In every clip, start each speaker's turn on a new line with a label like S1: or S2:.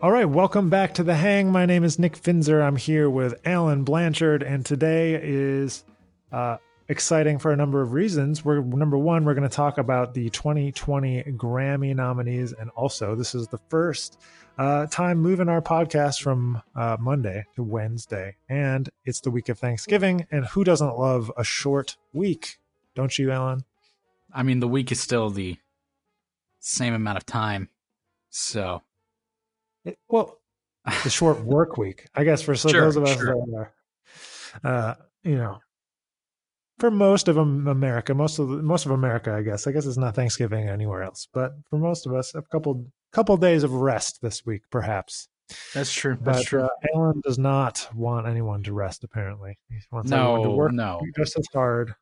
S1: All right, welcome back to The Hang. My name is Nick Finzer. I'm here with Alan Blanchard, and today is uh, exciting for a number of reasons. We're number one, we're going to talk about the 2020 Grammy nominees, and also this is the first uh, time moving our podcast from uh, Monday to Wednesday, and it's the week of Thanksgiving. And who doesn't love a short week? Don't you, Alan?
S2: I mean, the week is still the same amount of time, so
S1: it, well, the short work week, I guess, for
S2: Sure,
S1: those of us
S2: sure.
S1: that are, uh, you know, for most of Am- America, most of the, most of America, I guess. I guess it's not Thanksgiving anywhere else, but for most of us, a couple couple days of rest this week, perhaps.
S2: that's true. That's
S1: But
S2: true.
S1: uh, Alan does not want anyone to rest. Apparently, he wants everyone to
S2: no,
S1: work
S2: no,
S1: just as hard.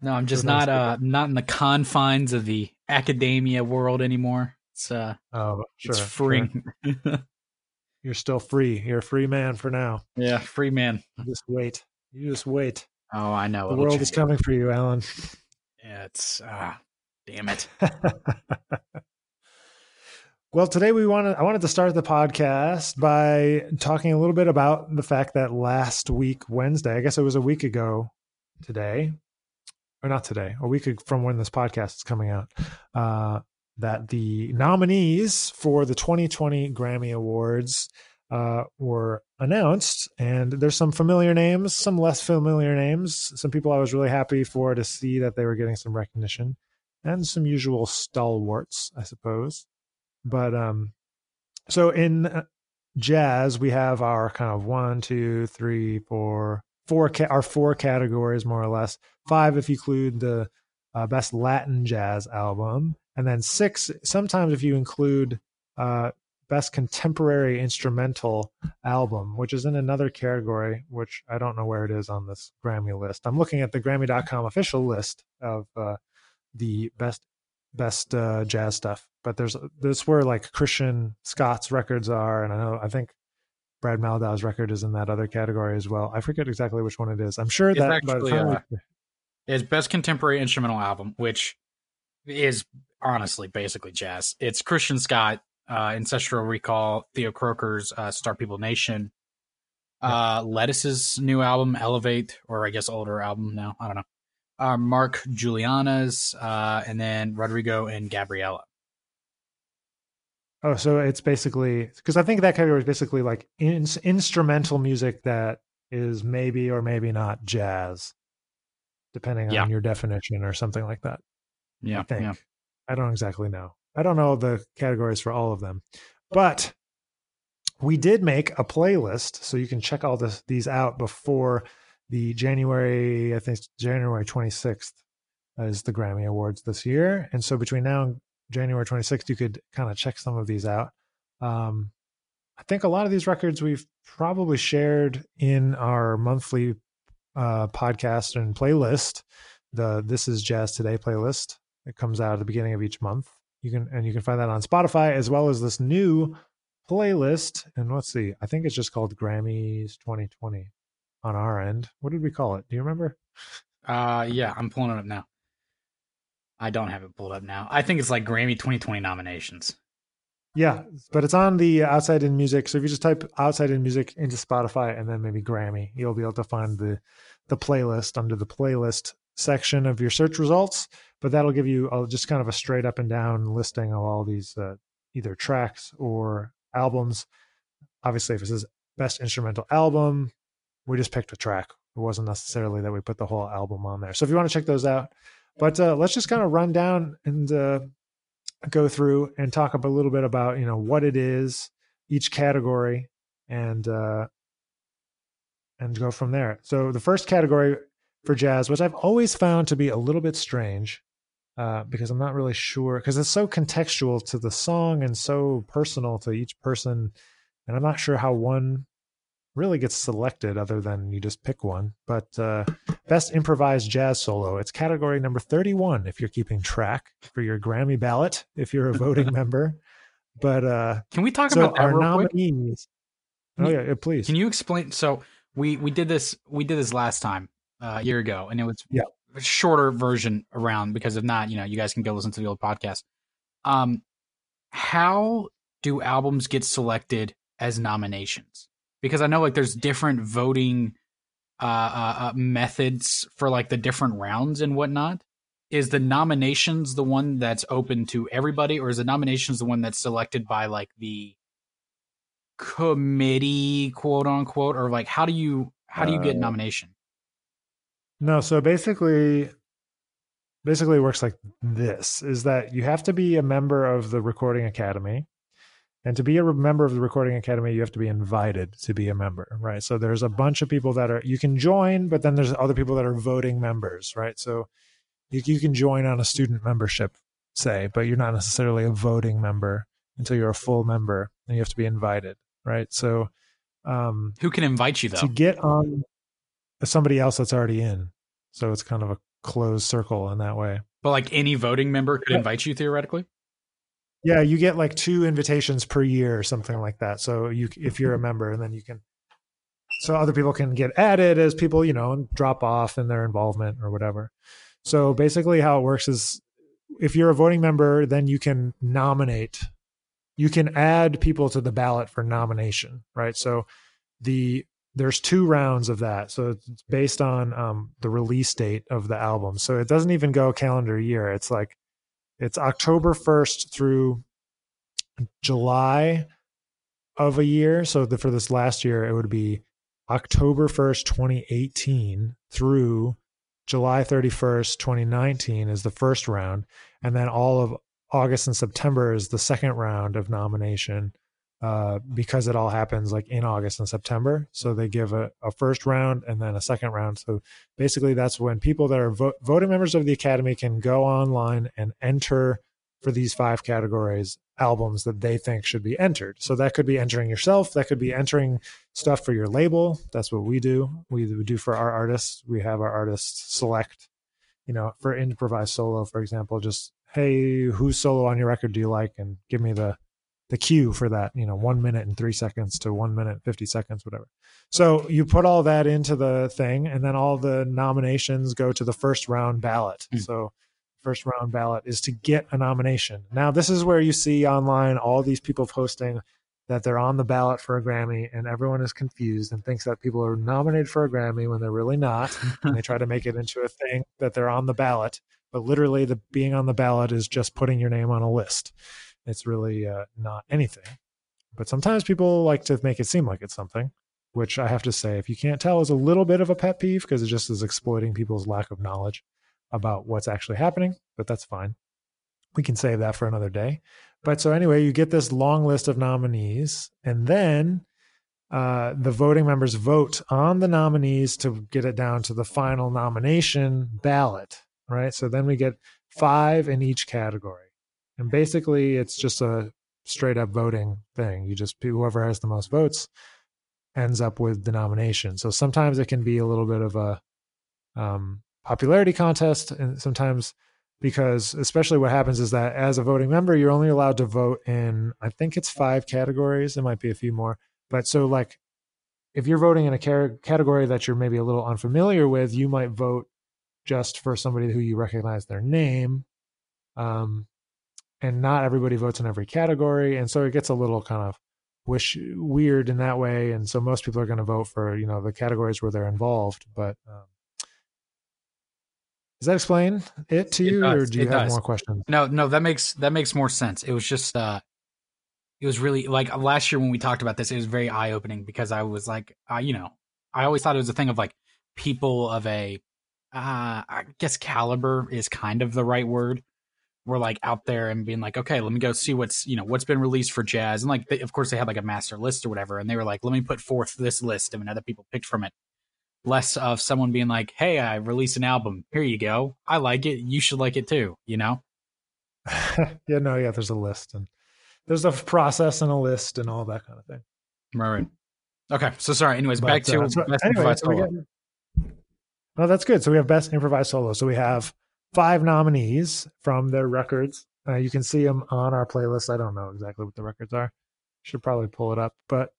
S2: no. I'm just not uh not in the confines of the academia world anymore. It's uh,
S1: Oh, sure,
S2: it's
S1: sure.
S2: free.
S1: You're still free. You're a free man for now.
S2: yeah, free man.
S1: Just wait. You just wait.
S2: Oh, I know.
S1: The
S2: it'll
S1: world is coming for you, Alan.
S2: Yeah, it's ah, damn it.
S1: well, today we wanted I wanted to start the podcast by talking a little bit about the fact that last week Wednesday, I guess it was a week ago today, or not today, a week from when this podcast is coming out, uh, that the nominees for the 2020 Grammy Awards uh, were announced, and there's some familiar names, some less familiar names, some people I was really happy for to see that they were getting some recognition, and some usual stalwarts, I suppose. But um, so in uh, jazz, we have our kind of one, two, three, four, four, ca- our four categories more or less. Five if you include the uh, best Latin jazz album, and then six sometimes if you include uh, best contemporary instrumental album, which is in another category, which I don't know where it is on this Grammy list. I'm looking at the Grammy.com official list of uh, the best best uh, jazz stuff, but there's this where like Christian Scott's records are, and I know I think Brad Mehldau's record is in that other category as well. I forget exactly which one it is. I'm sure
S2: It's
S1: that
S2: actually, uh,
S1: we-
S2: It's best contemporary instrumental album, which is honestly basically jazz. It's Christian Scott, uh, Ancestral Recall, Theo Croker's uh, Star People Nation, uh, Lettuce's new album, Elevate, or I guess older album now. I don't know. Uh, Mark Guiliana's, uh, and then Rodrigo and Gabriela.
S1: Oh, so it's basically because I think that category is basically like in, instrumental music that is maybe or maybe not jazz, depending
S2: Yeah.
S1: on your definition or something like that.
S2: Yeah,
S1: I think.
S2: yeah.
S1: I don't exactly know. I don't know the categories for all of them, but we did make a playlist, so you can check all this, these out before the January. I think January twenty sixth is the Grammy Awards this year, and so between now and January twenty sixth, you could kind of check some of these out. Um, I think a lot of these records we've probably shared in our monthly uh, podcast and playlist, the "This Is Jazz Today" playlist. It comes out at the beginning of each month. You can and you can find that on Spotify as well as this new playlist. And let's see, I think it's just called Grammys 2020 on our end. What did we call it? Do you remember?
S2: Uh, yeah, I'm pulling it up now. I don't have it pulled up now. I think it's like Grammy 2020 nominations.
S1: Yeah, but it's on the Outside in Music. So if you just type Outside in Music into Spotify and then maybe Grammy, you'll be able to find the the playlist under the playlist section of your search results. But that'll give you a, just kind of a straight up and down listing of all these uh, either tracks or albums. Obviously, if it says best instrumental album, we just picked a track. It wasn't necessarily that we put the whole album on there. So if you want to check those out, but uh, let's just kind of run down and uh, go through and talk a little bit about you know what it is, each category, and uh, and go from there. So the first category for jazz, which I've always found to be a little bit strange, uh, because I'm not really sure because it's so contextual to the song and so personal to each person, and I'm not sure how one really gets selected other than you just pick one. But uh, best improvised jazz solo, it's category number 31 if you're keeping track for your Grammy ballot if you're a voting member. But uh,
S2: Can we talk
S1: so
S2: about
S1: our
S2: real quick?
S1: nominees. Oh yeah, yeah, please.
S2: Can you explain? So we we did this we did this last time uh, a year ago, and it was
S1: Yeah.
S2: a shorter version around because if not, you know, you guys can go listen to the old podcast. Um, how do albums get selected as nominations? Because I know like there's different voting uh, uh, uh, methods for like the different rounds and whatnot. Is the nominations the one that's open to everybody, or is the nominations the one that's selected by like the committee, quote unquote, or like how do you how do you get
S1: Uh,
S2: nomination?
S1: No, so basically basically it works like this is that you have to be a member of the Recording Academy. And to be a member of the Recording Academy, you have to be invited to be a member, right? So there's a bunch of people that are you can join, but then there's other people that are voting members, right? So you, you can join on a student membership, say, but you're not necessarily a voting member until you're a full member, and you have to be invited, right? So um,
S2: Who can invite you though?
S1: to get on somebody else that's already in. So it's kind of a closed circle in that way.
S2: But like any voting member could
S1: Yeah.
S2: invite you theoretically.
S1: Yeah, you get like two invitations per year or something like that. So you if you're a mm-hmm. member and then you can so other people can get added as people, you know, drop off in their involvement or whatever. So basically how it works is if you're a voting member, then you can nominate you can add people to the ballot for nomination, right? So the there's two rounds of that. So it's based on um, the release date of the album. So it doesn't even go calendar year. It's like it's October 1st through July of a year. So the, for this last year, it would be October 1st, 2018 through July 31st, 2019 is the first round. And then all of August and September is the second round of nomination uh, because it all happens like in August and September. So they give a, a first round and then a second round. So basically, that's when people that are vo- voting members of the Academy can go online and enter for these five categories albums that they think should be entered. So that could be entering yourself, that could be entering stuff for your label. That's what we do. We do for our artists. We have our artists select, you know, for improvised solo, for example, just hey, whose solo on your record do you like, and give me the the queue for that. You know, one minute and three seconds to one minute fifty seconds, whatever. So you put all that into the thing, and then all the nominations go to the first round ballot.
S2: Mm.
S1: So first round ballot is to get a nomination. Now, this is where you see online all these people posting that they're on the ballot for a Grammy, and everyone is confused and thinks that people are nominated for a Grammy when they're really not. and they try to make it into a thing that they're on the ballot, but literally, the being on the ballot is just putting your name on a list. It's really uh, not anything. But sometimes people like to make it seem like it's something, which I have to say, if you can't tell, is a little bit of a pet peeve because it just is exploiting people's lack of knowledge about what's actually happening, but that's fine. We can save that for another day. But so anyway, you get this long list of nominees, and then uh, the voting members vote on the nominees to get it down to the final nomination ballot, right? So then we get five in each category. And basically, it's just a straight up voting thing. You just, whoever has the most votes ends up with the nomination. So sometimes it can be a little bit of a, um, popularity contest and sometimes because especially what happens is that as a voting member you're only allowed to vote in i think it's five categories there might be a few more but so like if you're voting in a category that you're maybe a little unfamiliar with you might vote just for somebody who you recognize their name um, and not everybody votes in every category and so it gets a little kind of wish weird in that way and so most people are going to vote for you know the categories where they're involved but um, does that explain it to
S2: It
S1: you, or do you
S2: it
S1: have
S2: does.
S1: more questions?
S2: No, no, that makes that makes more sense. It was just uh it was really like last year when we talked about this, it was very eye opening because I was like, I, you know, I always thought it was a thing of like people of a uh I guess caliber is kind of the right word. We're like out there and being like, okay, let me go see what's you know what's been released for jazz, and like they, of course they had like a master list or whatever, and they were like, let me put forth this list, and other people picked from it. Less of someone being like, hey, I released an album, here you go, I like it, you should like it too, you know.
S1: yeah, no, yeah. There's a list and there's a process and a list and all that kind of thing.
S2: Right. Okay. So sorry. Anyways, back
S1: But,
S2: to
S1: uh, so
S2: best
S1: anyway,
S2: improvised
S1: so
S2: solo.
S1: get- no, that's good. So we have best improvised solo. So we have five nominees from their records. Uh, you can see them on our playlist. I don't know exactly what the records are. Should probably pull it up, but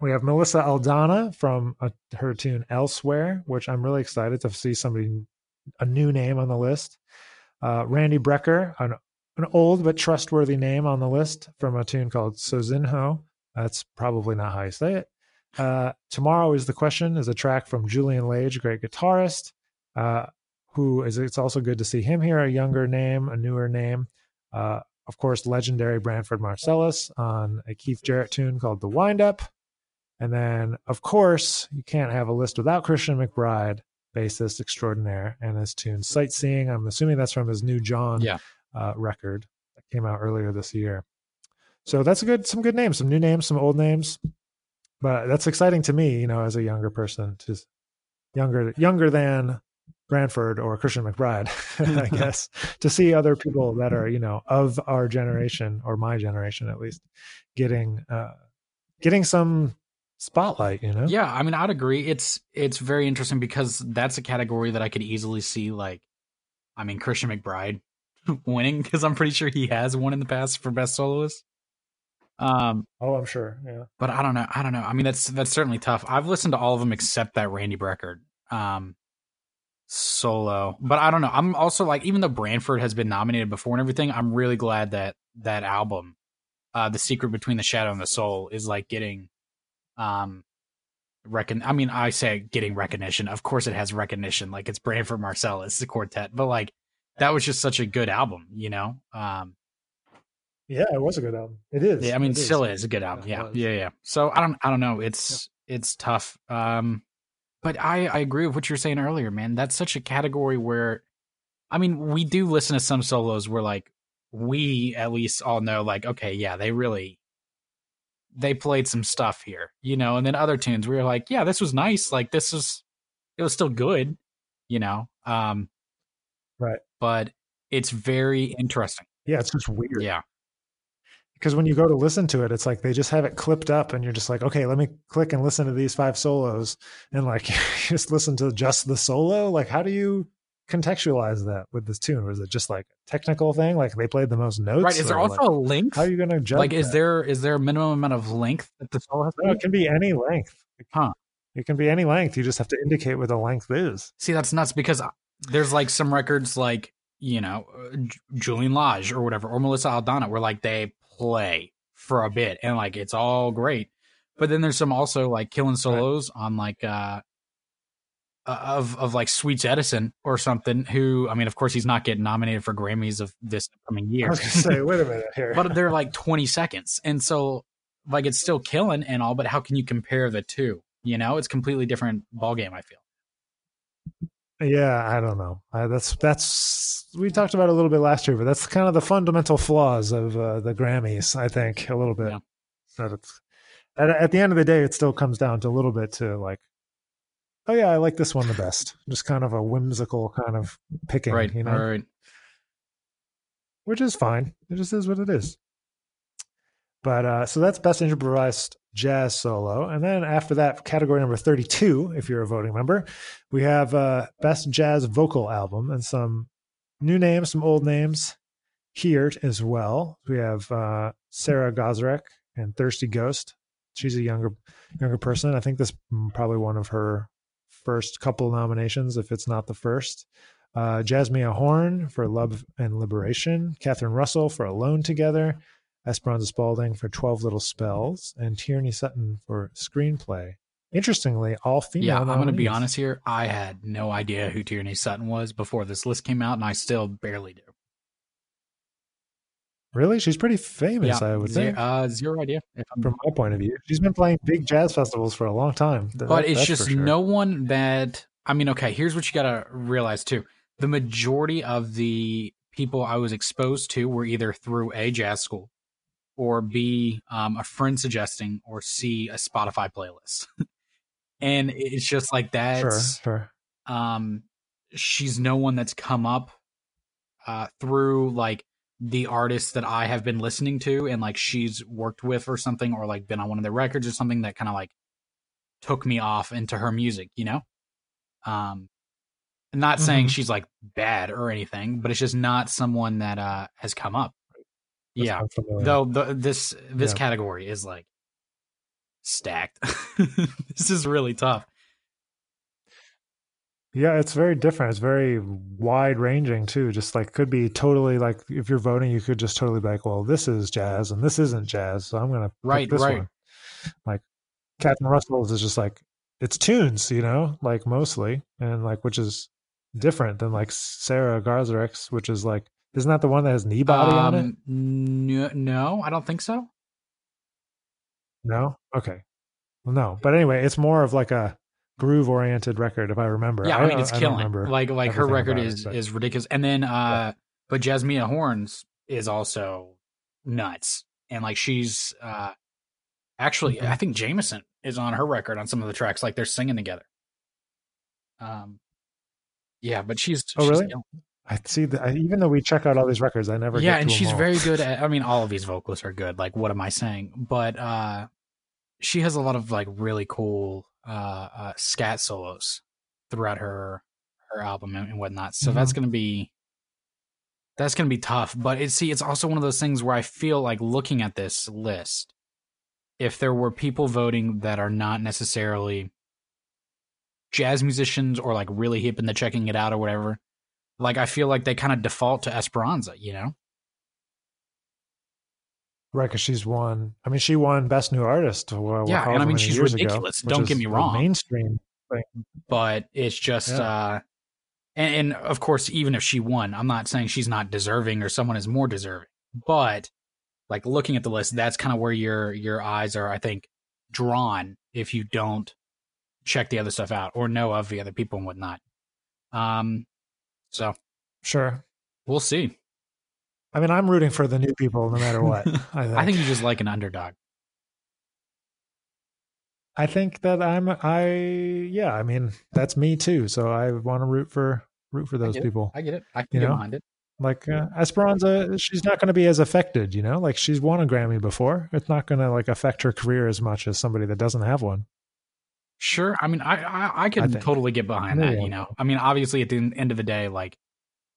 S1: we have Melissa Aldana from uh her tune "Elsewhere," which I'm really excited to see somebody a new name on the list. Uh, Randy Brecker, an an old but trustworthy name on the list from a tune called Sozinho. That's probably not how you say it. Uh, Tomorrow is the question is a track from Julian Lage, great guitarist. Uh, who is it's also good to see him here, a younger name, a newer name. Uh, of course, legendary Branford Marsalis on a Keith Jarrett tune called The Wind Up. And then, of course, you can't have a list without Christian McBride, bassist extraordinaire, and his tune Sightseeing. I'm assuming that's from his new Jawn
S2: Yeah.
S1: uh, record that came out earlier this year. So that's a good, some good names, some new names, some old names. But that's exciting to me, you know, as a younger person, to younger, younger than Branford or Christian McBride, I guess, to see other people that are, you know, of our generation or my generation at least, getting uh, getting some spotlight. You know,
S2: Yeah, I mean, I'd agree. It's it's very interesting because that's a category that I could easily see, like, I mean, Christian McBride winning because I'm pretty sure he has won in the past for best soloist. Um,
S1: Oh, I'm sure. Yeah.
S2: but I don't know. I don't know. I mean, that's that's certainly tough. I've listened to all of them except that Randy Brecker um, solo. But I don't know. I'm also like, even though Branford has been nominated before and everything, I'm really glad that that album, uh, "The Secret Between the Shadow and the Soul," is like getting, um, recon. I mean, I say getting recognition. Of course, it has recognition. Like it's Branford Marsalis, the quartet. But like, that was just such a good album. You know. Um,
S1: Yeah, it was a good album. It is.
S2: yeah, I mean,
S1: It
S2: still is a good album.
S1: It
S2: Yeah, yeah, yeah. So I don't, I don't know. It's it's tough. Um, but I I agree with what you were saying earlier, man. That's such a category where, I mean, we do listen to some solos where like we at least all know like okay, yeah, they really they played some stuff here, you know. And then other tunes we were like, yeah, this was nice. Like this was it was still good, you know. Um,
S1: Right.
S2: But it's very interesting.
S1: Yeah, it's just weird.
S2: Yeah.
S1: Because when you go to listen to it, it's like they just have it clipped up, and you're just like, okay, let me click and listen to these five solos, and like just listen to just the solo. Like, how do you contextualize that with this tune? Was it just like a technical thing? Like they played the most notes,
S2: Right. Is there also
S1: like,
S2: a length?
S1: how are you going to judge?
S2: like is
S1: that?
S2: there is there a minimum amount of length that the solo has
S1: No, it can be any length.
S2: Huh.
S1: It can be any length. You just have to indicate what the length is.
S2: See, that's nuts because there's like some records like you know uh, Julian Lage or whatever or Melissa Aldana where like they play for a bit and like it's all great, but then there's some also like killing solos on like uh uh, of of like Sweets Edison or something who I mean of course he's not getting nominated for Grammys of this
S1: coming
S2: year.
S1: I was going to say, wait a minute here.
S2: but they're like 20 seconds. And so like it's still killing and all, but how can you compare the two? You know, it's completely different ball game, I feel.
S1: Yeah, I don't know. I, that's that's we talked about it a little bit last year, but that's kind of the fundamental flaws of uh, the Grammys. I think a little bit.
S2: Yeah.
S1: That it's at, at the end of the day, it still comes down to a little bit to like, oh yeah, I like this one the best. Just kind of a whimsical kind of picking,
S2: Right.
S1: you know,
S2: Right.
S1: which is fine. It just is what it is. But uh, so that's best improvised jazz solo, and then after that, category number thirty-two, if you're a voting member, we have uh, best jazz vocal album and some new names, some old names here as well. We have uh, Sara Gazarek and Thirsty Ghost. She's a younger younger person. I think this is probably one of her first couple nominations, if it's not the first. Uh, Jazzmeia Horn for Love and Liberation, Catherine Russell for Alone Together, Esperanza Spalding for 12 Little Spells, and Tierney Sutton for Screenplay. Interestingly, all female.
S2: Yeah, I'm going to be honest here. I had no idea who Tierney Sutton was before this list came out, and I still barely do.
S1: Really? She's pretty famous, I would say.
S2: uh, zero idea.
S1: From my point of view. She's been playing big jazz festivals for a long time. Th-
S2: but
S1: that-
S2: it's just
S1: sure.
S2: no one that I mean, okay, here's what you gotta realize too. The majority of the people I was exposed to were either through a jazz school or B, um, a friend suggesting or C, a Spotify playlist. and it's just like
S1: Sure, sure.
S2: um she's no one that's come up uh through like the artists that I have been listening to and like she's worked with or something or like been on one of their records or something that kind of like took me off into her music, you know? Um not saying
S1: Mhm.
S2: she's like bad or anything, but it's just not someone that uh has come up. Yeah. Though the, this this
S1: Yeah.
S2: category is like stacked. this is really tough.
S1: Yeah, it's very different. It's very wide ranging too. Just like could be totally like if you're voting, you could just totally be like, well, this is jazz and this isn't jazz, so I'm gonna pick
S2: Right,
S1: this
S2: right.
S1: one. Like Catherine Russell's is just like it's tunes, you know, like mostly, and like which is different than like Sara Gazarek's, which is like isn't that the one that has Kneebody on it?
S2: Um, no, no, I don't think so.
S1: No, okay, well, no, but anyway, it's more of like a groove oriented record, if I remember.
S2: Yeah, I, mean it's
S1: don't
S2: killing.
S1: remember
S2: Like like her record
S1: is it,
S2: is ridiculous. And then uh but Jazzmeia Horn's is also nuts. And like she's uh actually
S1: Mhm.
S2: I think Jamison is on her record on some of the tracks, like they're singing together. Um yeah, but she's,
S1: Oh,
S2: she's
S1: really?
S2: killing.
S1: I see that. Even though we check out all these records, I never.
S2: yeah
S1: get
S2: and she's
S1: all.
S2: very good at i mean all of these vocalists are good like what am i saying but uh she has a lot of like really cool uh, uh scat solos throughout her her album and, and whatnot so that's gonna be that's gonna be tough but it see it's also one of those things where i feel like looking at this list if there were people voting that are not necessarily jazz musicians or like really hip into checking it out or whatever like i feel like they kind of default to esperanza you know
S1: Right, because she's won. I mean, she won Best New Artist. Well,
S2: Yeah, and I mean, she's
S1: years ago,
S2: ridiculous, don't get me wrong.
S1: Mainstream.
S2: but it's just
S1: Yeah.
S2: uh and, and of course even if she won i'm not saying she's not deserving or someone is more deserving but like looking at the list that's kind of where your your eyes are i think drawn if you don't check the other stuff out or know of the other people and whatnot um so
S1: Sure.
S2: we'll see
S1: I mean, I'm rooting for the new people no matter what. I think.
S2: i think you just like an underdog
S1: I think that I'm. I yeah. I mean, that's me too. So I want to root for root for those
S2: it.
S1: people.
S2: i get it i can
S1: You
S2: get
S1: know?
S2: behind it
S1: Like uh, Esperanza, she's not going to be as affected. You know, like she's won a Grammy before. It's not going to like affect her career as much as somebody that doesn't have one.
S2: Sure. I mean, I I, I could totally get behind that. You know, I mean, obviously, at the end of the day, like,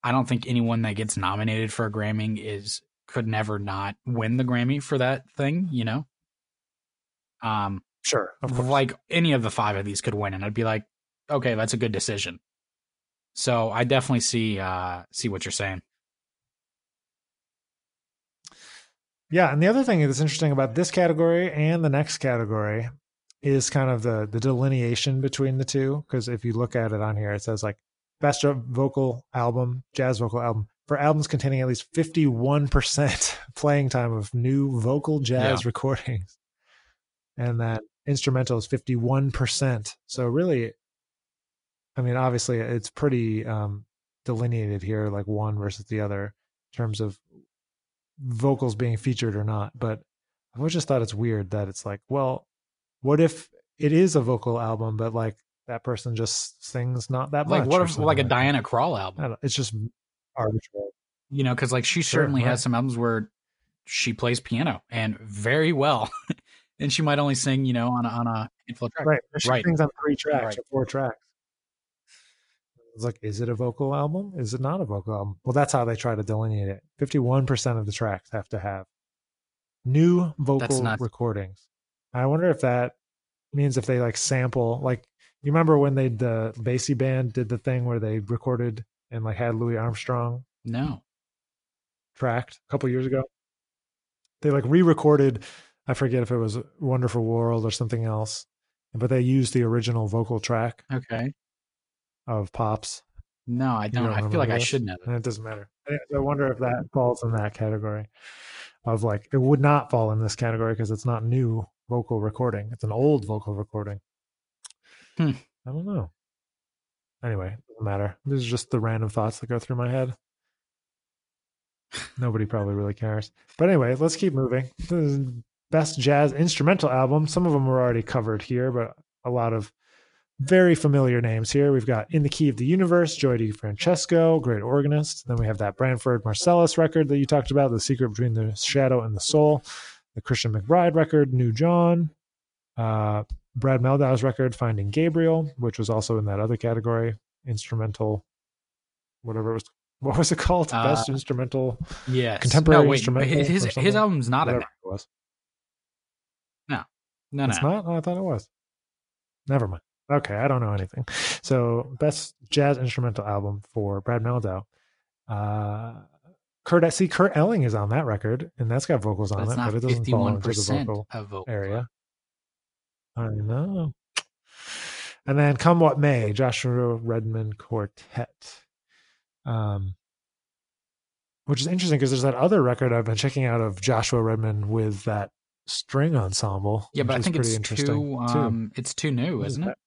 S2: I don't think anyone that gets nominated for a Grammy is could never not win the Grammy for that thing. You know, um,
S1: Sure,
S2: like any of the five of these could win, and I'd be like, okay, that's a good decision. So I definitely see uh see what you're saying.
S1: Yeah, and the other thing that's interesting about this category and the next category is kind of the the delineation between the two. Because if you look at it on here, it says like best vocal album, jazz vocal album for albums containing at least fifty one percent playing time of new vocal jazz recordings, and that instrumental is fifty one percent. So really, I mean, obviously, it's pretty um, delineated here, like one versus the other in terms of vocals being featured or not. But always just thought it's weird that it's like, well, what if it is a vocal album, but like that person just sings not that
S2: Like
S1: much?
S2: what if
S1: something
S2: like a
S1: that.
S2: Diana Krall album?
S1: It's just arbitrary.
S2: You know, because like she
S1: Sure,
S2: certainly
S1: right.
S2: has some albums where she plays piano and very well, and she might only sing, you know, on a, on a handful of tracks.
S1: Right. She
S2: Right.
S1: sings on three tracks
S2: Right.
S1: or four tracks. It's like, is it a vocal album? Is it not a vocal album? Well, that's how they try to delineate it. 51% of the tracks have to have new vocal recordings. I wonder if that means if they like sample, like, you remember when they, the Basie band did the thing where they recorded and like had Louis Armstrong
S2: No.
S1: tracked a couple years ago? They like re recorded, I forget if it was Wonderful World or something else, but they used the original vocal track
S2: Okay.
S1: of Pops.
S2: No, I don't.
S1: don't
S2: I feel like I should know.
S1: And it doesn't matter. I wonder if that falls in that category of like, it would not fall in this category because it's not new vocal recording. It's an old vocal recording.
S2: Hmm.
S1: I don't know. Anyway, doesn't matter. These are just the random thoughts that go through my head. Nobody probably really cares. But anyway, let's keep moving. This Best jazz instrumental album. Some of them were already covered here, but a lot of very familiar names here. We've got In the Key of the Universe, Joey DeFrancesco, great organist. Then we have that Branford Marsalis record that you talked about, The Secret Between the Shadow and the Soul, the Christian McBride record, New Jawn, uh, Brad Mehldau's record, Finding Gabriel, which was also in that other category, instrumental, whatever it was. What was it called?
S2: Uh,
S1: Best instrumental,
S2: yeah,
S1: contemporary
S2: no, wait,
S1: instrumental.
S2: His his, album's not in there.
S1: it was.
S2: No, no.
S1: It's not? Oh, I thought it was. Never mind. Okay, I don't know anything. So, best jazz instrumental album for Brad Mehldau. Uh, Kurt, see, Kurt Elling is on that record, and that's got vocals on it, but it doesn't fall into the vocal
S2: vocal
S1: area. I know. And then Come What May, Joshua Redman Quartet. Um, which is interesting because there's that other record I've been checking out of Joshua Redman with that string ensemble.
S2: Yeah, but I think
S1: pretty
S2: it's
S1: interesting
S2: too um it's too new,
S1: is
S2: isn't it?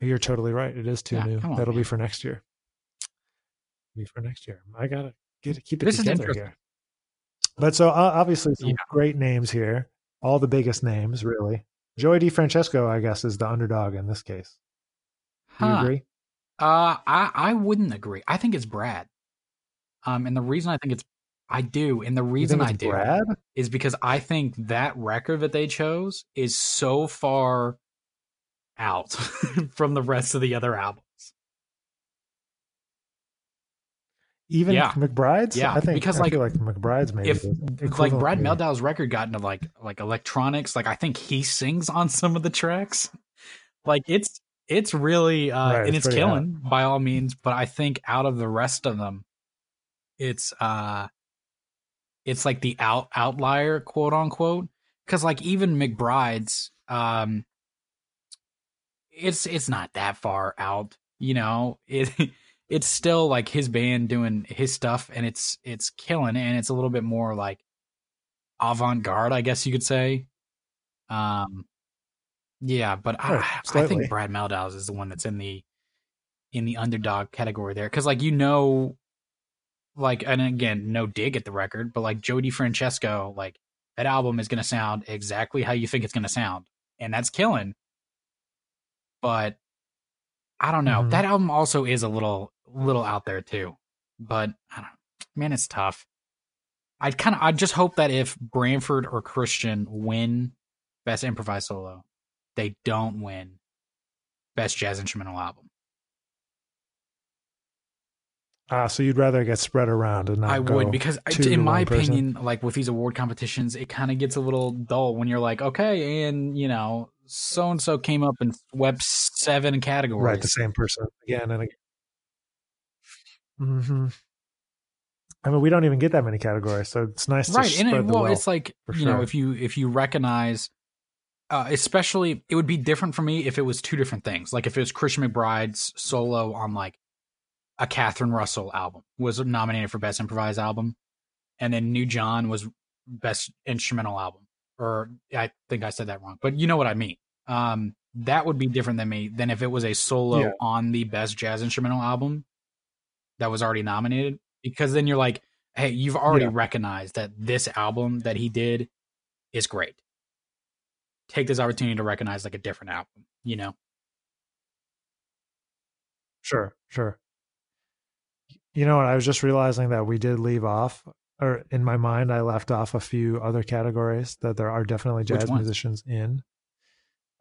S1: that? You're totally right. It is too
S2: Yeah,
S1: new.
S2: on,
S1: That'll be for next year. Be for next year. I gotta get it, keep it
S2: This
S1: together here. But so uh, obviously some
S2: Yeah.
S1: great names here. All the biggest names, really. Joey DeFrancesco, I guess, is the underdog in this case. Do you
S2: Huh.
S1: agree?
S2: Uh I I wouldn't agree. I think it's Brad. Um and the reason I think it's I do, and the reason I do
S1: Brad?
S2: is because I think that record that they chose is so far out from the rest of the other albums.
S1: Even
S2: Yeah.
S1: McBride's?
S2: Yeah,
S1: I think
S2: because,
S1: I
S2: like,
S1: feel like McBride's maybe
S2: if like Brad
S1: to me.
S2: Mehldau's record got into like like electronics, like I think he sings on some of the tracks. Like it's it's really uh
S1: Right,
S2: and
S1: it's
S2: it's killing by all means, but I think out of the rest of them, it's uh it's like the out outlier, quote unquote. Cause like even McBride's um it's it's not that far out, you know. It it's still like his band doing his stuff and it's it's killing and it's a little bit more like avant-garde i guess you could say. Um yeah but I, I think brad mehldau's is the one that's in the in the underdog category there because like you know like and again no dig at the record but like joey defrancesco like that album is going to sound exactly how you think it's going to sound and that's killing. But i don't know
S1: Mhm.
S2: that album also is a little little out there too but i don't man it's tough i kind of i just hope that if branford or christian win best improvised solo they don't win best jazz instrumental album
S1: Ah, so you'd rather get spread around and not
S2: I would because I- in my
S1: one person?
S2: opinion, like with these award competitions, it kind of gets a little dull when you're like, okay, and you know, so and so came up and swept seven categories.
S1: right the same person again and again. Hmm I mean, we don't even get that many categories, so it's nice to
S2: right
S1: spread
S2: and it,
S1: the
S2: well
S1: wealth.
S2: it's like you know if you if you recognize uh, especially it would be different for me if it was two different things like if it was christian mcbride's solo on like a catherine russell album was nominated for best improvised album and then new jawn was best instrumental album or i think i said that wrong but you know what i mean um that would be different than me than if it was a solo
S1: Yeah.
S2: on the best jazz instrumental album that was already nominated because then you're like hey you've already
S1: Yeah.
S2: recognized that this album that he did is great take this opportunity to recognize like a different album you know
S1: Sure, sure. You know what? I was just realizing that we did leave off, or in my mind, I left off a few other categories that there are definitely jazz musicians in.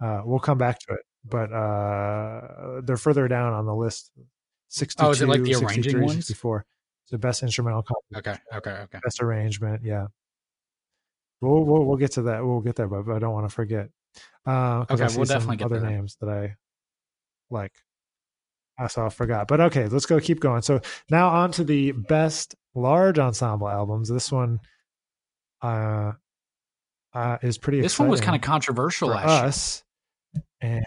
S1: Uh, we'll come back to it, but uh, they're further down on the list. 62,
S2: Oh, is it like the
S1: 63,
S2: arranging ones?
S1: 64. So best instrumental,
S2: okay okay okay
S1: best arrangement. Yeah. We'll, we'll we'll get to that. We'll get there, but, I don't want to forget. Uh,
S2: Okay, we'll definitely get
S1: other
S2: there.
S1: names that I like. I saw, forgot. But okay, let's go. Keep going. So now on to the best large ensemble albums. This one, uh, uh is pretty.
S2: this one was kind of controversial
S1: for
S2: year
S1: us. And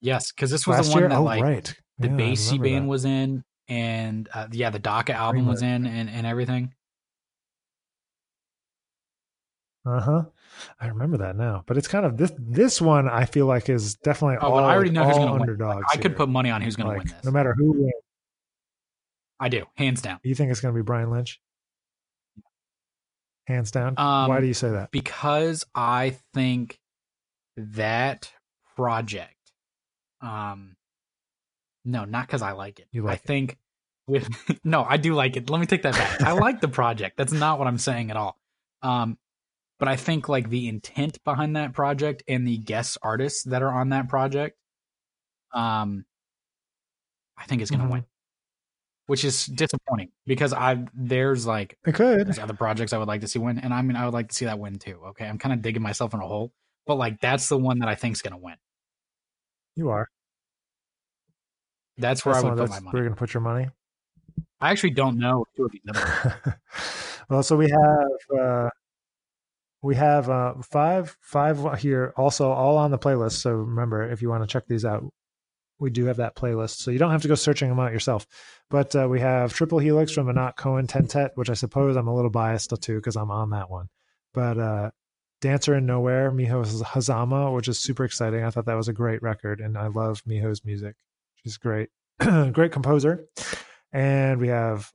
S2: yes because this was the one
S1: year,
S2: that
S1: oh
S2: like
S1: right,
S2: the
S1: Yeah,
S2: band
S1: that.
S2: was in and uh, yeah the DACA album was in and, and everything
S1: Uh huh. I remember that now, but it's kind of this. This one I feel like is definitely
S2: Oh,
S1: all,
S2: but I already know who's gonna win.
S1: underdogs.
S2: i could put money on who's going
S1: like
S2: to win this
S1: no matter who wins.
S2: i do hands down
S1: You think it's going to be Brian Lynch? Hands down.
S2: Um,
S1: Why do you say that?
S2: because I think that project, um, no, not because I like it.
S1: You like
S2: I
S1: it.
S2: think with no, I do like it. Let me take that back. I like the project. That's not what I'm saying at all. Um, but I think like the intent behind that project and the guest artists that are on that project, um, I think is gonna
S1: Mhm.
S2: win, which is disappointing because I there's like
S1: It could.
S2: there's other projects I would like to see win, and I mean I would like to see that win too. Okay, I'm kind of digging myself in a hole. but like that's the one that I think's gonna win.
S1: You are.
S2: That's where
S1: That's
S2: I would put my money.
S1: where you're gonna put your money.
S2: I actually don't know two of these numbers.
S1: well, so we have uh, we have uh, five five here also all on the playlist. So remember, if you want to check these out, we do have that playlist. So you don't have to go searching them out yourself. But uh, we have Triple Helix from Anat Cohen Tentet, which I suppose I'm a little biased to because I'm on that one. But uh, Dancer in Nowhere, Miho Hazama, which is super exciting. I thought that was a great record, and I love Miho's music. She's great, great composer. And we have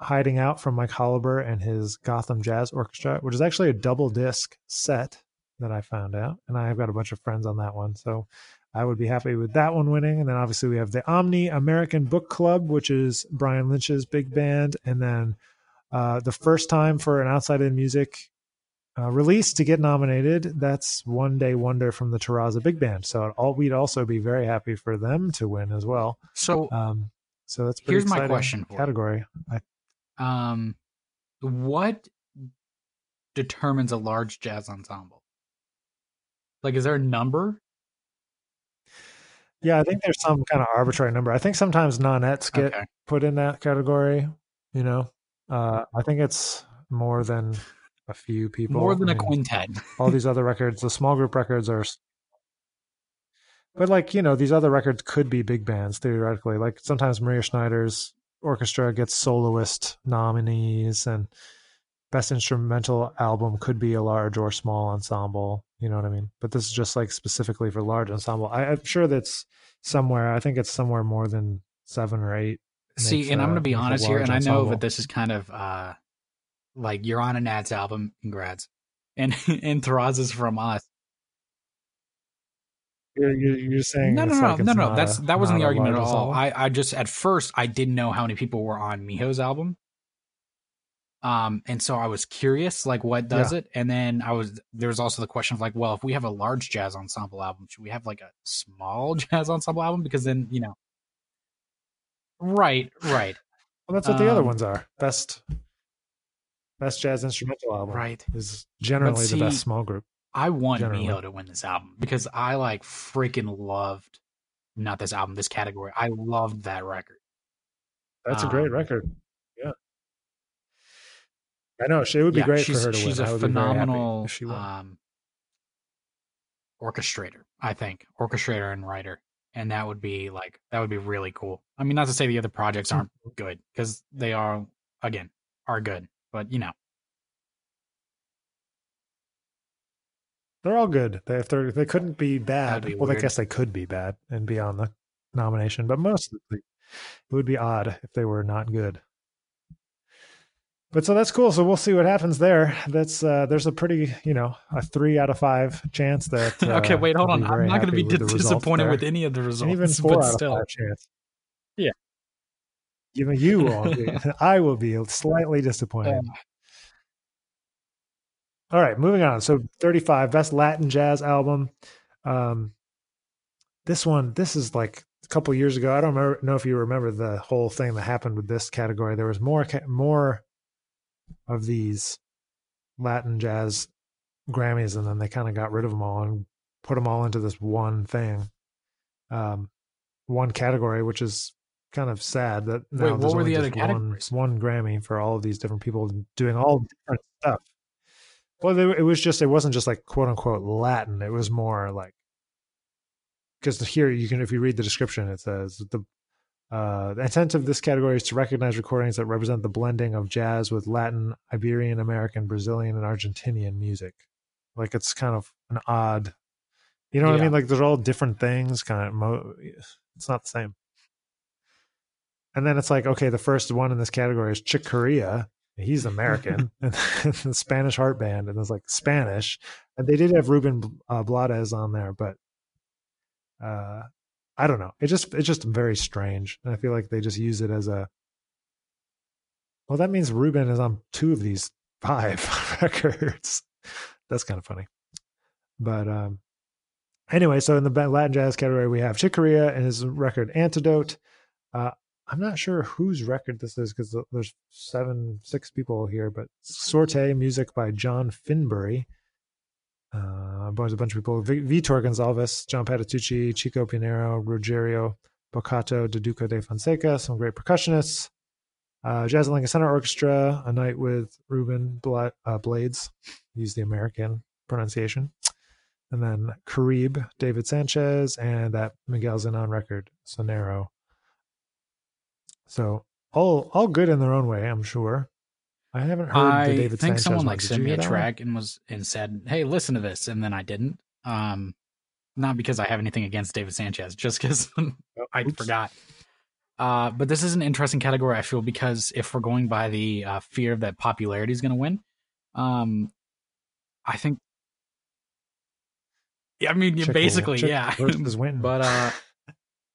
S1: Hiding Out from Mike Holober and his Gotham Jazz Orchestra, which is actually a double disc set that I found out. And I've got a bunch of friends on that one. So I would be happy with that one winning. And then obviously we have the Omni American Book Club, which is Brian Lynch's big band. And then uh, the first time for an outside in music uh, release to get nominated, that's One Day Wonder from the Terraza Big Band. So all, we'd also be very happy for them to win as well.
S2: So
S1: Um, so that's pretty
S2: Here's my question
S1: category. I
S2: um what determines a large jazz ensemble? Like is there a number?
S1: Yeah, I think there's some kind of arbitrary number. I think sometimes nonettes get
S2: Okay.
S1: put in that category. You know, uh, I think it's more than a few people.
S2: More than
S1: I
S2: a
S1: mean,
S2: quintet.
S1: all these other records, the small group records are. But like you know, these other records could be big bands theoretically. Like sometimes Maria Schneider's orchestra gets soloist nominees, and best instrumental album could be a large or small ensemble. You know what I mean? But this is just like specifically for large ensemble. I, I'm sure that's somewhere. I think it's somewhere more than seven or eight.
S2: See,
S1: makes,
S2: and I'm going to be honest here, and I know that this is kind of uh like you're on Anat's album, congrats, and and Thraz is from us.
S1: You're, you're, you're saying
S2: No, no, no,
S1: like
S2: no, no. That's that wasn't the argument at all.
S1: ensemble?
S2: I I just at first I didn't know how many people were on Miho's album. Um, and so I was curious, like what does it? And then I was there was also the question of like, well, if we have a large jazz ensemble album, should we have like a small jazz ensemble album? Because then you know, right, right,
S1: Well, that's what the other
S2: Um,
S1: ones are. Best best jazz instrumental album
S2: right.
S1: is generally the best small group.
S2: I want
S1: Generally.
S2: Miho to win this album because I like freaking loved not this album, this category. I loved that record.
S1: That's a great
S2: um,
S1: record. Yeah, I know. It would be
S2: Yeah,
S1: great for
S2: she's,
S1: her to
S2: she's
S1: win.
S2: A
S1: would be very happy
S2: phenomenal
S1: she
S2: um, orchestrator, I think, orchestrator and writer, and that would be like that would be really cool. I mean, not to say the other projects aren't good because they are again are good, but you know,
S1: They're all good. They if they they couldn't be bad.
S2: Be
S1: well, I guess they could be bad and be on the nomination, but most it would be odd if they were not good. But so that's cool. So we'll see what happens there. That's uh, there's a pretty you know a three out of five chance that. Uh,
S2: okay, wait, hold on. I'm not going to be
S1: the
S2: disappointed
S1: there.
S2: with any of the results,
S1: and even four
S2: but
S1: out
S2: still,
S1: of five chance.
S2: Yeah.
S1: Even you will be. I will be slightly disappointed.
S2: Yeah.
S1: All right, moving on. So 35 best Latin jazz album. Um, this one, this is like a couple years ago. I don't remember, know if you remember the whole thing that happened with this category. There was more more of these Latin jazz Grammys, and then they kind of got rid of them all and put them all into this one thing, um, one category, which is kind of sad that now
S2: Wait, what
S1: there's
S2: were
S1: only
S2: the other
S1: just one, one Grammy for all of these different people doing all different stuff. Well, they, it was just it wasn't just like quote unquote Latin. It was more like because here you can if you read the description, it says the uh, the intent of this category is to recognize recordings that represent the blending of jazz with Latin, Iberian, American, Brazilian, and Argentinian music. Like it's kind of an odd, you know what I mean? Like they're all different things. Kind of, mo- it's not the same. And then it's like, okay, the first one in this category is Chick Corea. He's American, and the Spanish Heart Band, and it's like Spanish. And they did have Ruben uh, Blades on there, but uh, I don't know. It just it's just very strange, and I feel like they just use it as a. Well, that means Ruben is on two of these five records. That's kind of funny, but um, anyway. So in the Latin jazz category, we have Chick Corea and his record Antidote. Uh, I'm not sure whose record this is because there's seven, six people here, but Sorte music by John Finbury. uh, bunch, a bunch of people: Vitor Gonçalves, John Patitucci, Chico Pinheiro, Rogerio Boccato, Duduka Da Fonseca, some great percussionists. Uh, Jazz at Lincoln Center Orchestra, a night with Ruben Bla- uh, Blades, use the American pronunciation. And then Carib, David Sanchez, and that Miguel Zenon record, Sonero. So all all good in their own way, I'm sure. I haven't heard
S2: I
S1: the David
S2: think
S1: Sanchez
S2: someone
S1: one.
S2: like sent me a
S1: that one?
S2: track and was and said, "Hey, listen to this," and then I didn't. Um, not because I have anything against David Sanchez, just because I
S1: Oops.
S2: forgot. Uh, but this is an interesting category. I feel because if we're going by the uh, fear that popularity is going to win, um, I think. Yeah, I mean, you
S1: Chick-
S2: basically, yeah.
S1: versus Wynton.
S2: but uh,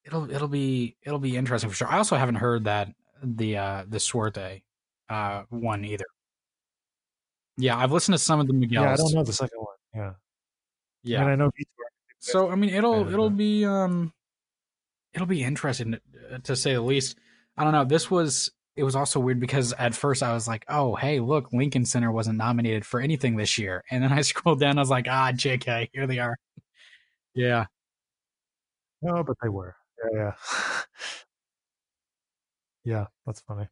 S2: it'll it'll be it'll be interesting for sure. I also haven't heard that the uh the Suerte uh one either. Yeah, I've listened to some of the Miguel's.
S1: yeah, I don't know the second one. Yeah,
S2: Yeah.
S1: and I know.
S2: So I mean, it'll
S1: Yeah,
S2: it'll
S1: but-
S2: be um, it'll be interesting to, to say the least. I don't know. This was it was also weird because at first I was like, oh hey, look, Lincoln Center wasn't nominated for anything this year, and then I scrolled down, I was like, ah, Jk, here they are. Yeah,
S1: No, but they were. Yeah, yeah. yeah, that's funny.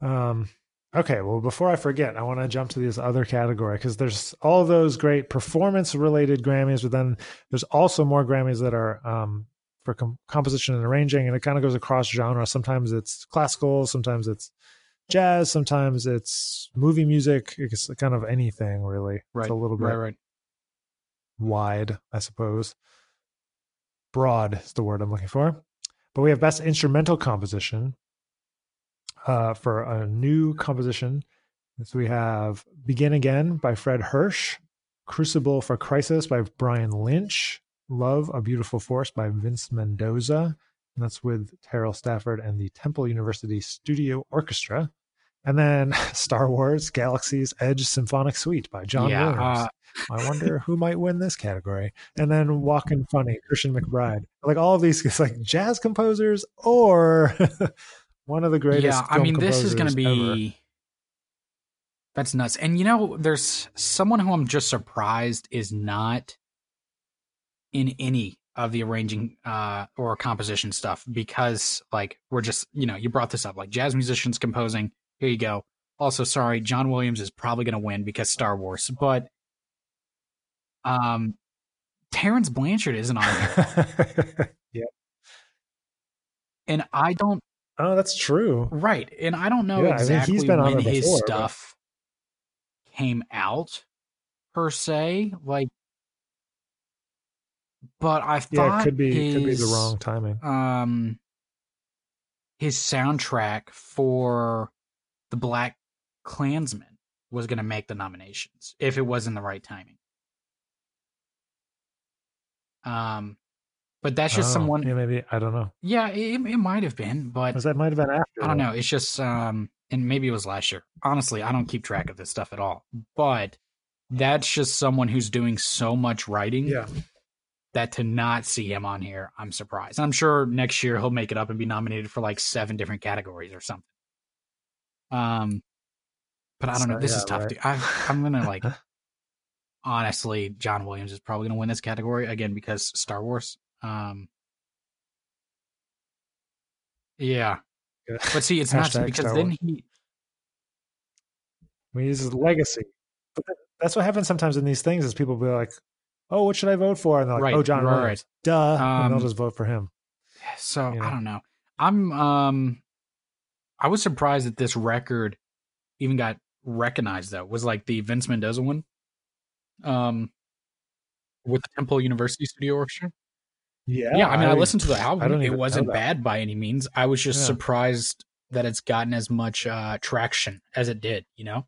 S1: Um okay, well before I forget, I want to jump to this other category because there's all those great performance related Grammys, but then there's also more Grammys that are um for com- composition and arranging and it kind of goes across genre. Sometimes it's classical, sometimes it's jazz, sometimes it's movie music, it's kind of anything really.
S2: right.
S1: It's a little bit
S2: right, right.
S1: wide, I suppose. Broad is the word I'm looking for. But we have best instrumental composition uh, for a new composition. So we have Begin Again by Fred Hersch, Crucible for Crisis by Brian Lynch, Love, a Beautiful Force by Vince Mendoza. And that's with Terrell Stafford and the Temple University Studio Orchestra. And then Star Wars Galaxy's Edge Symphonic Suite by John
S2: yeah,
S1: Williams.
S2: uh,
S1: I wonder who might win this category. And then Walking Funny, Christian McBride. Like all of these, it's like jazz composers or one of the greatest.
S2: yeah. I mean, this is going to
S1: composers ever.
S2: be that's nuts. And you know, there's someone who I'm just surprised is not in any of the arranging uh or composition stuff because like we're just you know you brought this up like jazz musicians composing here you go also sorry john williams is probably going to win because star wars but um terence blanchard isn't on here
S1: yeah.
S2: and i don't
S1: Oh, that's true.
S2: right and i don't know
S1: Yeah, I think
S2: exactly
S1: he's been on
S2: when
S1: there
S2: his
S1: before, but-
S2: stuff came out per se like but i thought
S1: Yeah, it could be
S2: his,
S1: could be the wrong timing.
S2: um his soundtrack for the Black Klansman was going to make the nominations if it was in the right timing. Um, but that's just
S1: Oh,
S2: someone.
S1: Yeah, maybe I don't know.
S2: Yeah, it, it might have been, but
S1: that might have been after.
S2: I don't know. It's just um, and maybe it was last year. Honestly, I don't keep track of this stuff at all. But that's just someone who's doing so much writing
S1: Yeah.
S2: that to not see him on here, I'm surprised. I'm sure next year he'll make it up and be nominated for like seven different categories or something. Um, but I don't know. This
S1: yeah,
S2: is tough.
S1: right.
S2: I, I'm gonna like. honestly, John Williams is probably gonna win this category again because Star Wars. Um, yeah, but see, it's
S1: Hashtag
S2: because
S1: Star
S2: then
S1: Wars.
S2: he.
S1: I mean, his legacy. But that's what happens sometimes in these things is people be like, "Oh, what should I vote for?" And they're like,
S2: Right,
S1: "Oh, John
S2: right,
S1: Williams." Duh, and they'll
S2: Um,
S1: just vote for him.
S2: So
S1: You
S2: I don't know. I'm um, I was surprised that this record even got recognized though. Was like the Vince Mendoza one, um, with the Temple University Studio Orchestra.
S1: Yeah,
S2: Yeah, I mean, I, listened to the
S1: I
S2: album. It wasn't bad by any means. I was just
S1: Yeah.
S2: surprised that it's gotten as much uh, traction as it did. You know?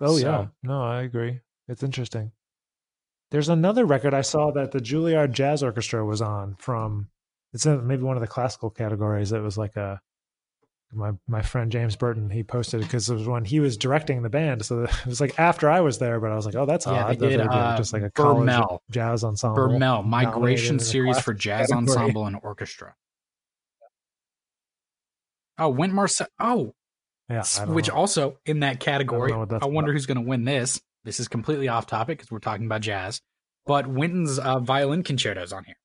S1: Oh
S2: So-
S1: yeah, no, I agree. It's interesting. There's another record I saw that the Juilliard Jazz Orchestra was on from. It's in maybe one of the classical categories. It was like a my my friend James Burton. He posted because it was when he was directing the band. So it was like after I was there, but I was like, oh, that's
S2: Yeah,
S1: odd.
S2: they did, uh,
S1: just like a
S2: Bermel.
S1: jazz ensemble. Bermel
S2: Migration Series for Jazz
S1: category.
S2: Ensemble and Orchestra. Oh, Went Marcel. Oh,
S1: Yeah, I
S2: which
S1: know.
S2: also in that category,
S1: that's
S2: I, wonder who's going to win this. This is completely off topic because we're talking about jazz, but Wynton's uh, violin concerto is on here.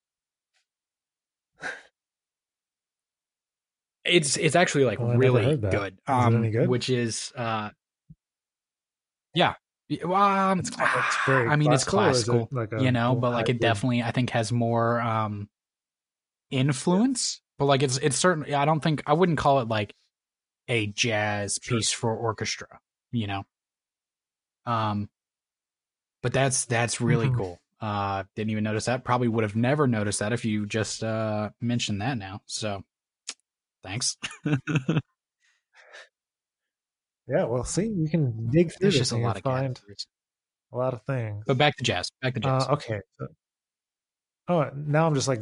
S2: It's it's actually like
S1: Well,
S2: really good. Um,
S1: good?
S2: which is uh, yeah. Well, um,
S1: It's, it's very
S2: I mean, it's
S1: classical, it like a
S2: you know, but like it definitely, I think, has more um influence. But like it's it's certainly, I don't think I wouldn't call it like a jazz
S1: Sure.
S2: piece for orchestra, you know. Um, but that's that's really
S1: Mhm.
S2: cool. Uh, didn't even notice that. Probably would have never noticed that if you just uh mentioned that now. So, thanks.
S1: Yeah, well, see, you can dig through
S2: There's
S1: this
S2: just a
S1: and
S2: lot of
S1: find
S2: categories.
S1: a lot of things.
S2: But back to jazz. Back to jazz.
S1: Uh, okay. Oh, now I'm just like,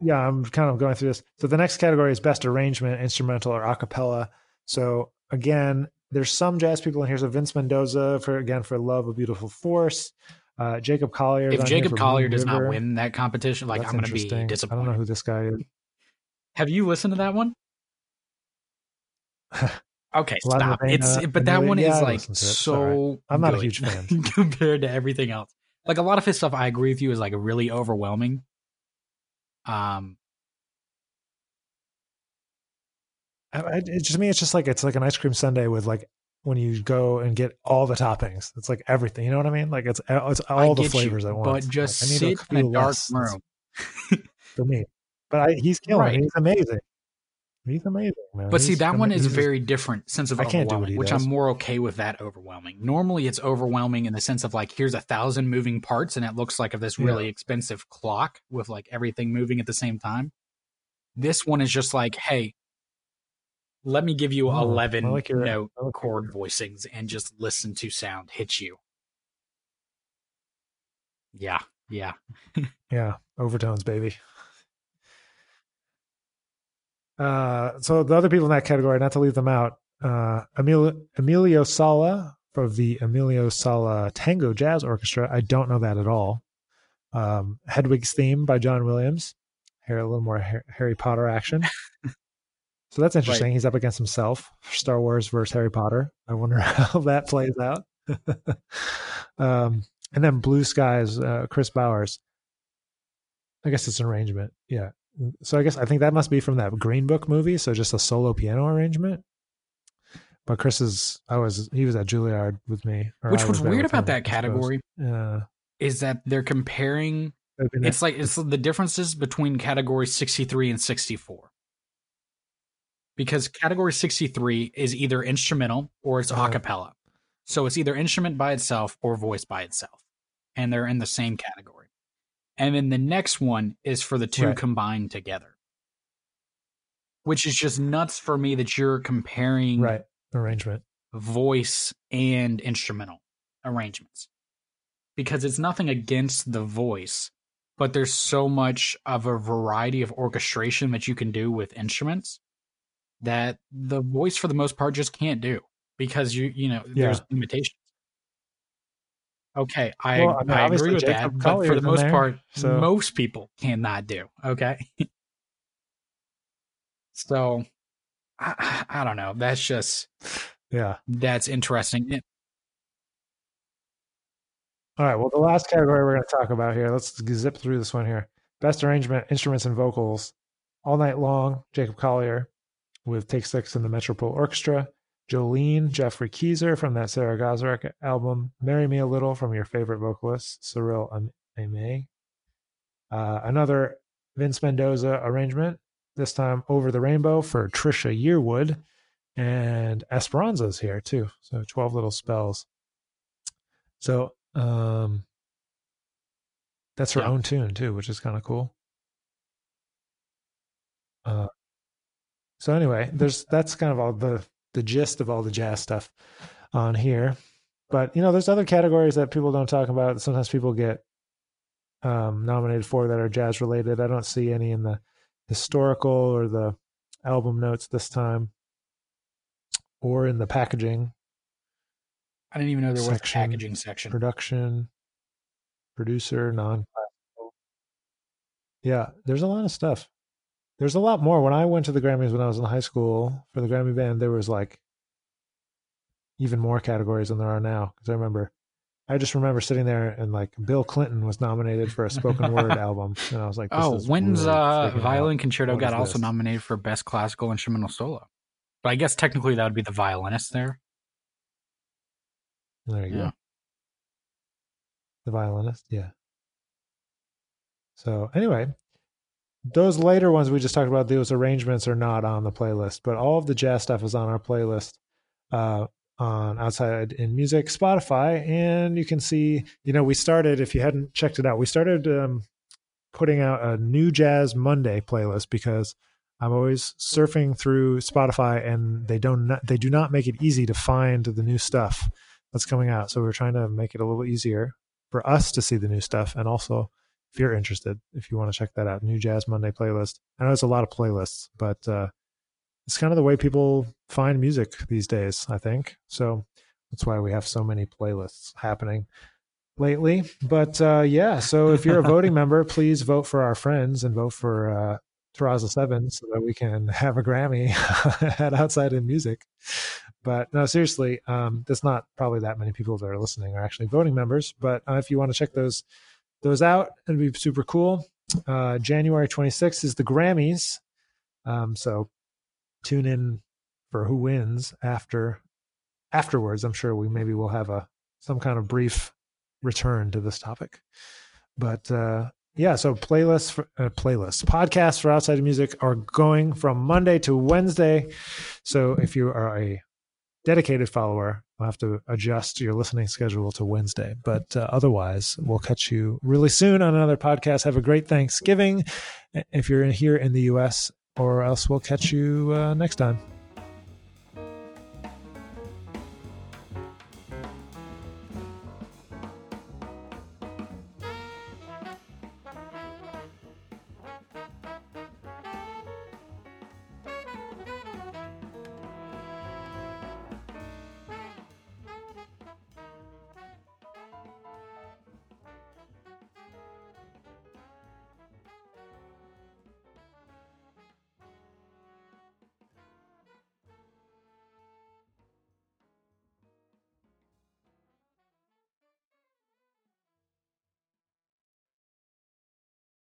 S1: yeah, I'm kind of going through this. So the next category is best arrangement, instrumental or a cappella. So again, there's some jazz people in here. So Vince Mendoza for again for "Love a Beautiful Force." Uh, Jacob Collier.
S2: if Jacob Collier does not win that competition, like
S1: That's
S2: I'm going to be
S1: interesting. I don't know who this guy is.
S2: Have you listened to that one? Okay, stop. It's but that one
S1: yeah,
S2: is like
S1: listened to it. It's all right.
S2: so.
S1: I'm not a huge fan.
S2: compared to everything else. Like a lot of his stuff, I agree with you, is like really overwhelming. Um,
S1: I, I, it to me, it's just like it's like an ice cream sundae with like when you go and get all the toppings. It's like everything. You know what I mean? Like it's uh, it's
S2: I
S1: all the
S2: get you,
S1: flavors at once.
S2: but just
S1: Like, I
S2: sit in a dark room.
S1: for me. But I, he's killing.
S2: Right.
S1: He's amazing. He's amazing, man.
S2: But see, that one is very different sense of
S1: I can't do what he
S2: which
S1: does.
S2: I'm more okay with that overwhelming. Normally, it's overwhelming in the sense of like here's a thousand moving parts, and it looks like of this
S1: Yeah.
S2: really expensive clock with like everything moving at the same time. This one is just like, hey, let me give you
S1: Oh,
S2: eleven
S1: like your-
S2: note
S1: like
S2: chord voicings and just listen to sound hit you. Yeah, yeah.
S1: Yeah, overtones, baby. Uh, so the other people in that category, not to leave them out, uh, Emilio, Emilio Solla for the Emilio Solla Tango Jazz Orchestra. I don't know that at all. Um, Hedwig's theme by John Williams. Here, a little more Harry Potter action. so that's interesting. He's up against himself. Star Wars versus Harry Potter. I wonder how that plays out. um, and then Blue Skies, uh, Kris Bowers. I guess it's an arrangement. Yeah. So I guess I think that must be from that Green Book movie. So just a solo piano arrangement. But Kris is, I was, he was at Juilliard with me.
S2: Which
S1: I
S2: was weird about
S1: him,
S2: that category
S1: Yeah.
S2: is that they're comparing it's like it's the differences between category 63 and 64 because category 63 is either instrumental or it's
S1: Uh-huh.
S2: a cappella so it's either instrument by itself or voice by itself and they're in the same category and then the next one is for the two
S1: Right.
S2: combined together which is just nuts for me that you're comparing
S1: right arrangement.
S2: voice and instrumental arrangements because it's nothing against the voice but there's so much of a variety of orchestration that you can do with instruments that the voice for the most part just can't do because you you know there's limitations okay i,
S1: Well, I mean,
S2: I agree with
S1: Jacob
S2: that but for the most
S1: there,
S2: part
S1: so-
S2: most people cannot do okay so I, I don't know that's just
S1: Yeah.
S2: that's interesting
S1: All right. Well, the last category we're going to talk about here, let's zip through this one here. Best arrangement, instruments and vocals. All Night Long, Jacob Collier with Take Six and the Metropole Orchestra. Jolene, Geoffrey Keezer from that Sara Gazarek album. Marry Me a Little from your favorite vocalist, Cyrille Aimée. Uh, another Vince Mendoza arrangement, this time Over the Rainbow for Trisha Yearwood. And Esperanza's here too. So 12 little spells. So um that's her
S2: Yeah.
S1: own tune too, which is kind of cool. Uh so anyway, there's that's kind of all the the gist of all the jazz stuff on here. But you know, there's other categories that people don't talk about. Sometimes people get um nominated for that are jazz related. I don't see any in the historical or the album notes this time or in the packaging
S2: i didn't even know there was
S1: Section.
S2: a packaging section
S1: production, producer, non. Yeah, there's a lot of stuff. There's a lot more. When I went to the Grammys when I was in high school for the Grammy band, there was like even more categories than there are now. Because I remember, I just remember sitting there and like Bill Clinton was nominated for a spoken word album, and I was like,
S2: Oh, when's
S1: really
S2: uh, Violin
S1: out.
S2: Concerto
S1: What
S2: got also nominated for Best Classical Instrumental Solo? But I guess technically that would be the violinist there.
S1: There you
S2: Yeah.
S1: go. The violinist, yeah. So anyway, those later ones we just talked about, those arrangements are not on the playlist, but all of the jazz stuff is on our playlist uh, on Outside in Music, Spotify, and you can see. You know, we started. If you hadn't checked it out, we started um, putting out a new Jazz Monday playlist because I'm always surfing through Spotify, and they don't they do not make it easy to find the new stuff that's coming out. So we're trying to make it a little easier for us to see the new stuff, and also if you're interested, if you want to check that out, new Jazz Monday playlist. I know it's a lot of playlists, but uh, it's kind of the way people find music these days. I think so. That's why we have so many playlists happening lately. But uh, yeah, so if you're a voting member, please vote for our friends and vote for uh, Terrazza Seven so that we can have a Grammy at Outside in Music. But no, seriously, um, there's not probably that many people that are listening are actually voting members. But uh, if you want to check those those out, it'd be super cool. Uh, January 26th is the Grammys, um, so tune in for who wins after afterwards. I'm sure we maybe will have a some kind of brief return to this topic. But uh, yeah, so playlists, for, uh, playlists, podcasts for outside of music are going from Monday to Wednesday. So if you are a dedicated follower, you'll have to adjust your listening schedule to Wednesday. But uh, otherwise, we'll catch you really soon on another podcast. Have a great Thanksgiving if you're here in the U.S., or else we'll catch you uh, next time.